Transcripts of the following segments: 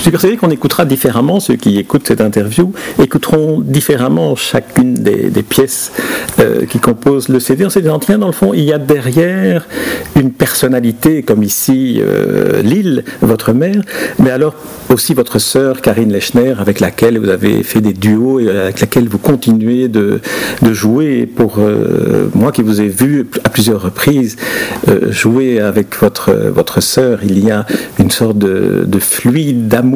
Je suis persuadé qu'on écoutera différemment, ceux qui écoutent cette interview écouteront différemment chacune des, pièces euh, qui composent le CD. En CD entretien, dans le fond, il y a derrière une personnalité, comme ici euh, Lille, votre mère, mais alors aussi votre sœur Karine Lechner, avec laquelle vous avez fait des duos et avec laquelle vous continuez de, jouer. Pour euh, moi qui vous ai vu à plusieurs reprises jouer avec votre, votre sœur, il y a une sorte de fluide d'amour,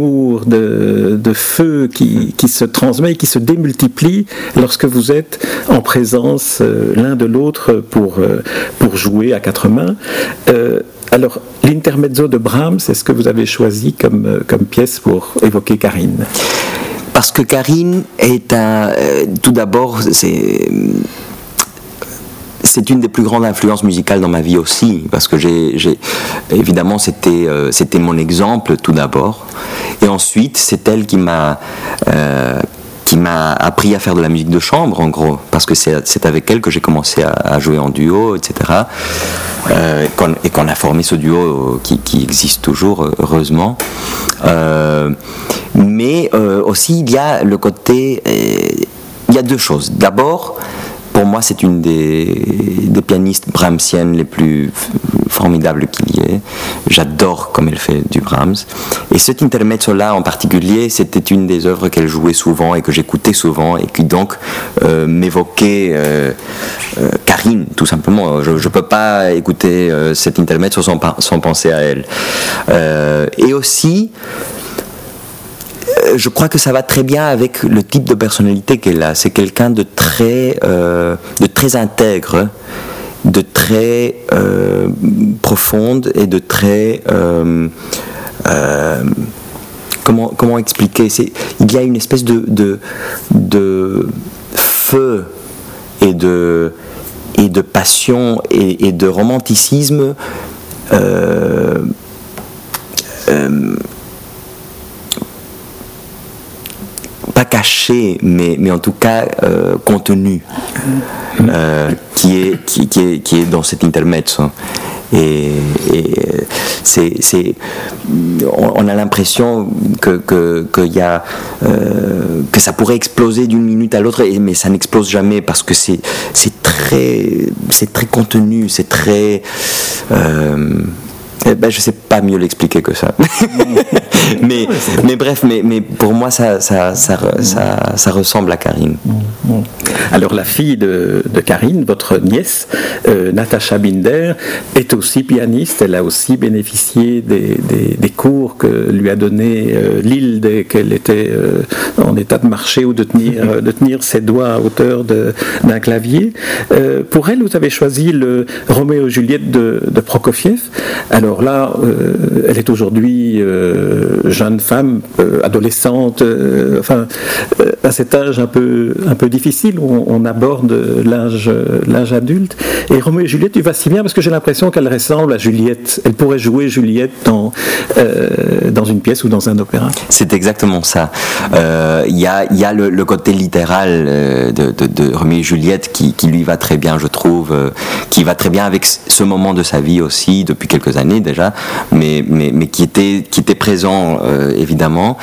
de, feu qui, qui, se transmet et qui se démultiplie lorsque vous êtes en présence euh, l'un de l'autre pour, euh, pour jouer à quatre mains. Euh, alors, l'intermezzo de Brahms, c'est ce que vous avez choisi comme, comme pièce pour évoquer Karine? Parce que Karine est un. tout d'abord, c'est c'est une des plus grandes influences musicales dans ma vie aussi, parce que j'ai, évidemment c'était euh, c'était mon exemple tout d'abord, et ensuite c'est elle qui m'a euh, qui m'a appris à faire de la musique de chambre en gros, parce que c'est avec elle que j'ai commencé à, jouer en duo, etc. Euh, et qu'on a formé ce duo qui, qui existe toujours heureusement. mais aussi il y a le côté, il y a deux choses. D'abord pour moi, c'est une des, pianistes brahmsiennes les plus formidables qu'il y ait. J'adore comme elle fait du Brahms. Et cet intermezzo-là en particulier, c'était une des œuvres qu'elle jouait souvent et que j'écoutais souvent et qui donc euh, m'évoquait euh, euh, Karine, tout simplement. Je ne peux pas écouter cet intermezzo sans, penser à elle. et aussi, je crois que ça va très bien avec le type de personnalité qu'elle a. C'est quelqu'un de très, euh, de très intègre, de très euh, profonde et de très comment, comment expliquer? Il y a une espèce de, de, de feu et de, et de passion et, et de romanticisme pas mais, mais en tout cas euh, contenu, euh, qui, est, qui, est, qui est dans cet intermezzo. Et, c'est, c'est, on, a l'impression que, que, y a, euh, que ça pourrait exploser d'une minute à l'autre, mais ça n'explose jamais parce que c'est, c'est, très, c'est très contenu, c'est très. Eh ben, je sais pas mieux l'expliquer que ça. mais, mais bref, mais, mais pour moi, ça, ça, ça, ça, ressemble à Karine. Alors, la fille de, de Karine, votre nièce, euh, Natacha Binder, est aussi pianiste. Elle a aussi bénéficié des, des, cours que lui a donné euh, Lille dès qu'elle était euh, en état de marcher ou de tenir, de tenir ses doigts à hauteur d'un clavier. pour elle, vous avez choisi le Roméo Juliette de, de Prokofiev. Alors, alors là, euh, elle est aujourd'hui euh, jeune femme, euh, adolescente, enfin, à cet âge un peu, un peu difficile où on, aborde l'âge, adulte. Et Roméo et Juliette, tu vas si bien parce que j'ai l'impression qu'elle ressemble à Juliette. Elle pourrait jouer Juliette dans, dans une pièce ou dans un opéra. C'est exactement ça. Il y, a, y a le, côté littéral de, de, Roméo et Juliette qui, qui, lui va très bien, je trouve, qui va très bien avec ce moment de sa vie aussi depuis quelques années déjà, mais, qui, était, qui était présent euh, évidemment.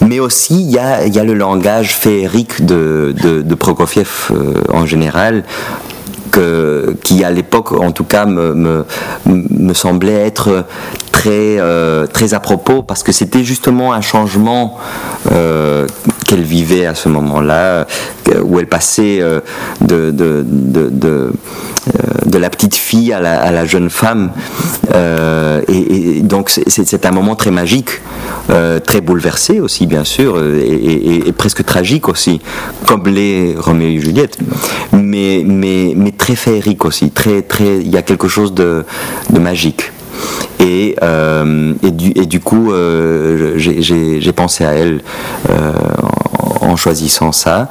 Mais aussi, il y a, y le langage féerique de, Prokofiev euh, en général, que, qui à l'époque, en tout cas, me semblait être très, euh, très à propos parce que c'était justement un changement qu'elle vivait à ce moment-là, où elle passait de, de, de euh, de la petite fille à la, jeune femme. Euh, et, donc c'est un moment très magique, euh, très bouleversé aussi bien sûr, et, presque tragique aussi, comme les Roméo et Juliette, mais, mais, mais très féerique aussi, très, très, il y a quelque chose de, magique. Et, et, du, et, du, coup, j'ai pensé à elle en choisissant ça.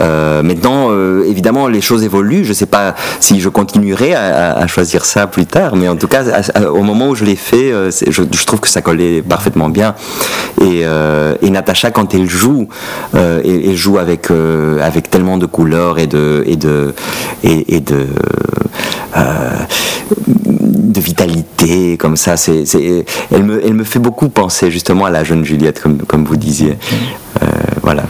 Euh, maintenant, euh, évidemment, les choses évoluent. Je ne sais pas si je continuerai à, choisir ça plus tard, mais en tout cas, au moment où je l'ai fait, euh, je, trouve que ça collait parfaitement bien. Et, et Natacha, quand elle joue, elle, joue avec, avec tellement de couleurs et de, et de, et, de de vitalité, comme ça. C'est, elle, me, fait beaucoup penser justement à la jeune Juliette, comme, comme vous disiez. Euh, voilà.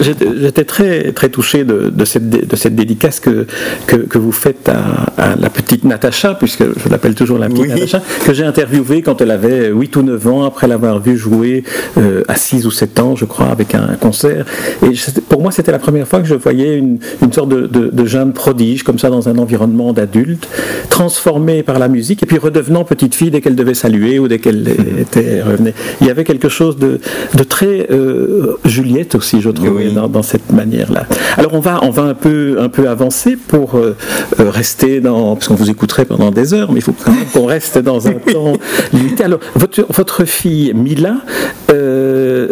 J'étais très, très touché de, de, cette, de cette dédicace que, que, que vous faites à, la petite Natacha, puisque je l'appelle toujours la petite Natacha, que j'ai interviewée quand elle avait 8 ou 9 ans, après l'avoir vue jouer euh, à 6 ou 7 ans, je crois, avec un, concert. Et pour moi, c'était la première fois que je voyais une, une sorte de, de, jeune prodige, comme ça, dans un environnement d'adulte, transformée par la musique, et puis redevenant petite fille dès qu'elle devait saluer ou dès qu'elle était revenait. Il y avait quelque chose de, de très euh, Juliette aussi, je trouve dans, cette manière-là. Alors on va, on va un peu, un peu avancer pour euh, euh, rester dans, parce qu'on vous écouterait pendant des heures, mais il faut quand même qu'on reste dans un temps limité. Alors votre, votre fille Mila, euh,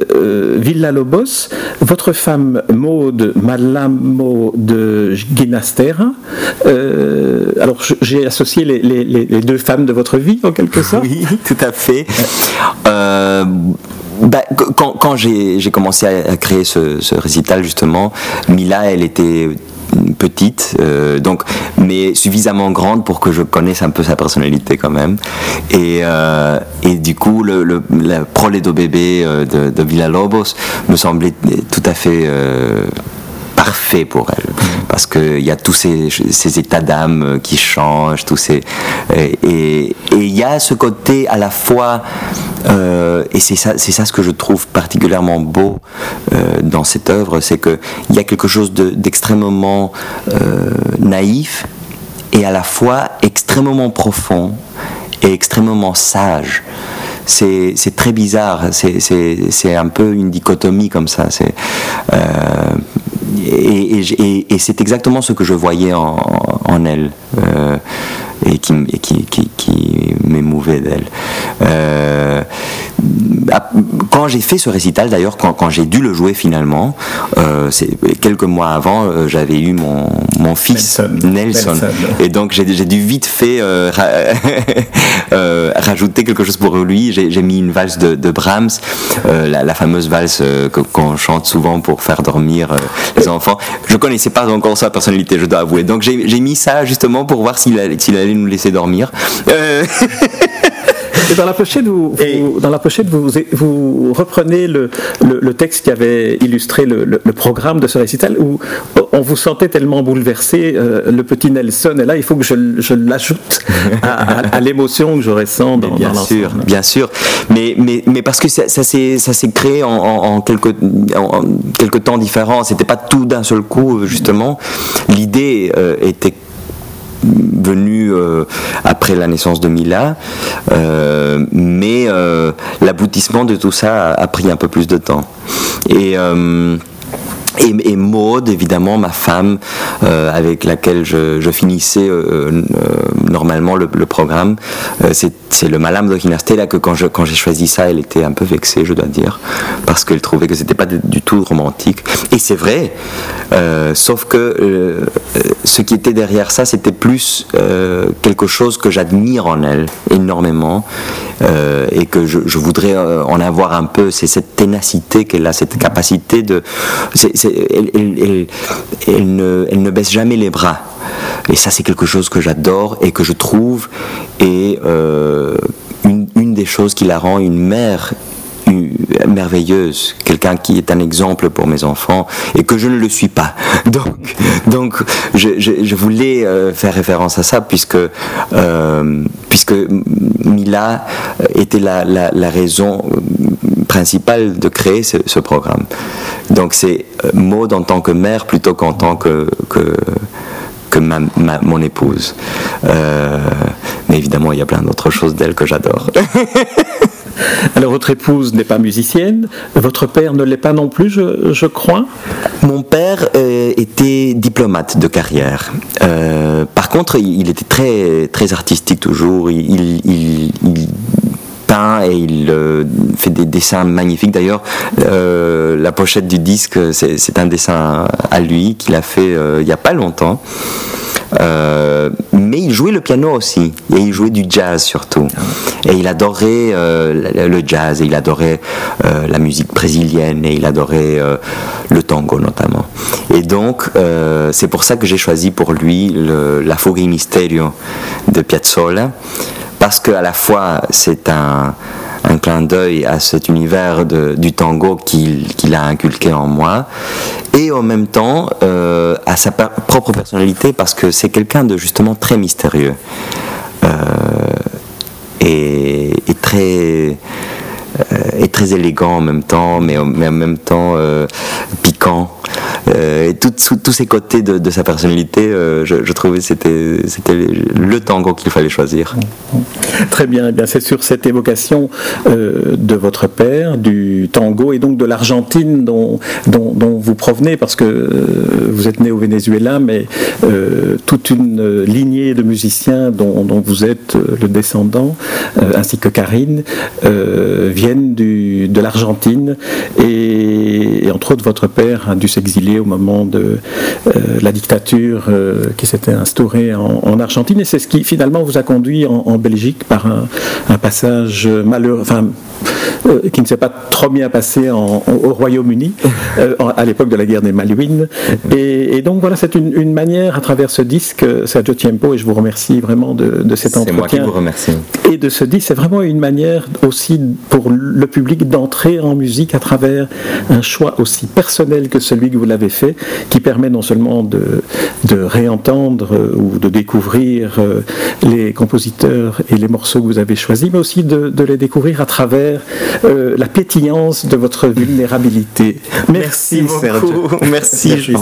Villa Lobos, votre femme Maude Malamo de Ginastera. alors j'ai associé les, les, les, deux femmes de votre vie en quelque sorte. Oui, tout à fait. Bah, quand, j'ai commencé à, créer ce, récital, justement, Mila, elle était petite, euh, donc, mais suffisamment grande pour que je connaisse un peu sa personnalité quand même. Et, euh, du coup, le, Proledo bébé euh, de, de Villa Lobos me semblait tout à fait parfait pour elle parce qu'il y a tous ces, états d'âme qui changent tous ces et il y a ce côté à la fois euh, et c'est ça c'est ça ce que je trouve particulièrement beau euh, dans cette œuvre c'est que il y a quelque chose d'extrêmement euh, naïf et à la fois extrêmement profond et extrêmement sage c'est très bizarre. C'est un peu une dichotomie comme ça. Euh, et, c'est exactement ce que je voyais en, elle euh, et qui, m'émouvait d'elle. Euh, quand j'ai fait ce récital, d'ailleurs, quand, quand j'ai dû le jouer finalement, euh, quelques mois avant, euh, j'avais eu mon, mon fils Nelson. Et donc j'ai dû vite fait euh, rajouter quelque chose pour lui. J'ai mis une valse de, de Brahms, la, la, fameuse valse qu'on chante souvent pour faire dormir les enfants. Je connaissais pas encore sa personnalité, je dois avouer. Donc j'ai mis ça justement pour voir s'il allait, allait, nous laisser dormir. Et dans la pochette, vous, dans la pochette, vous, vous reprenez le, le, texte qui avait illustré le, le, programme de ce récital où on vous sentait tellement bouleversé. Euh, le petit Nelson est là, il faut que je, je l'ajoute à, l'émotion que je ressens dans, bien sûr, bien sûr. Mais, mais, mais parce que ça, ça s'est créé en, en, quelques, en, quelques temps différents. C'était pas tout d'un seul coup, justement. L'idée euh, était venu euh, après la naissance de Mila, euh, mais euh, l'aboutissement de tout ça a, pris un peu plus de temps. Et et, et, Maud, évidemment, ma femme, avec laquelle je, finissais normalement le, le programme, c'est le Malam de là que quand j'ai quand choisi ça, elle était un peu vexée, je dois dire, parce qu'elle trouvait que c'était pas du, tout romantique. Et c'est vrai, sauf que ce qui était derrière ça, c'était plus quelque chose que j'admire en elle énormément et que je, je, voudrais en avoir un peu. C'est cette ténacité qu'elle a, cette capacité de elle, ne, baisse jamais les bras. Et ça, c'est quelque chose que j'adore et que je trouve est euh, une, des choses qui la rend une mère merveilleuse, quelqu'un qui est un exemple pour mes enfants et que je ne le suis pas. Donc, donc je, voulais euh, faire référence à ça puisque, euh, puisque Mila était la, raison principale de créer ce, programme. Donc c'est Maud en tant que mère plutôt qu'en tant que, que, que mon épouse. Mais évidemment, il y a plein d'autres choses d'elle que j'adore. Alors votre épouse n'est pas musicienne, votre père ne l'est pas non plus, je, je crois? Mon père euh, était diplomate de carrière. par contre, il, était très, très artistique toujours. il, il, il et il euh, fait des dessins magnifiques. D'ailleurs, euh, la pochette du disque, c'est un dessin à lui qu'il a fait euh, il n'y a pas longtemps. mais il jouait le piano aussi, et il jouait du jazz surtout. Et il adorait le jazz, et il adorait la musique brésilienne, et il adorait le tango notamment. Et donc, c'est pour ça que j'ai choisi pour lui le, La Fuga Misterio de Piazzolla. Parce que à la fois c'est un, un clin d'œil à cet univers du tango qu'il a inculqué en moi, et en même temps euh, à sa propre personnalité, parce que c'est quelqu'un de justement très mystérieux. Euh, et, très et très élégant en même temps, mais, mais en même temps piquant. Euh, et tous ces côtés de, sa personnalité, euh, je, trouvais que c'était, c'était le tango qu'il fallait choisir. Très bien, eh bien c'est sur cette évocation euh, de votre père, du tango et donc de l'Argentine dont, dont, vous provenez, parce que vous êtes né au Venezuela, mais toute une lignée de musiciens dont, dont vous êtes le descendant, ainsi que Karine, viennent du, de l'Argentine et, entre autres votre père a dû s'exiler au moment de euh, la dictature euh, qui s'était instaurée en, Argentine. Et c'est ce qui finalement vous a conduit en, Belgique par un, passage malheureux, enfin, euh, qui ne s'est pas trop bien passé au Royaume-Uni à l'époque de la guerre des Malouines. Et, donc voilà, c'est une, manière à travers ce disque, Sergio Tiempo, et je vous remercie vraiment de, de cet entretien. C'est moi qui vous remercie. Et de ce disque, c'est vraiment une manière aussi pour le public d'entrer en musique à travers un choix aussi personnel que celui que vous l'avez fait, qui permet non seulement de, de réentendre euh, ou de découvrir euh, les compositeurs et les morceaux que vous avez choisis, mais aussi de, de les découvrir à travers euh, la pétillance de votre vulnérabilité. Merci, Merci beaucoup. Merci, Merci Sergio.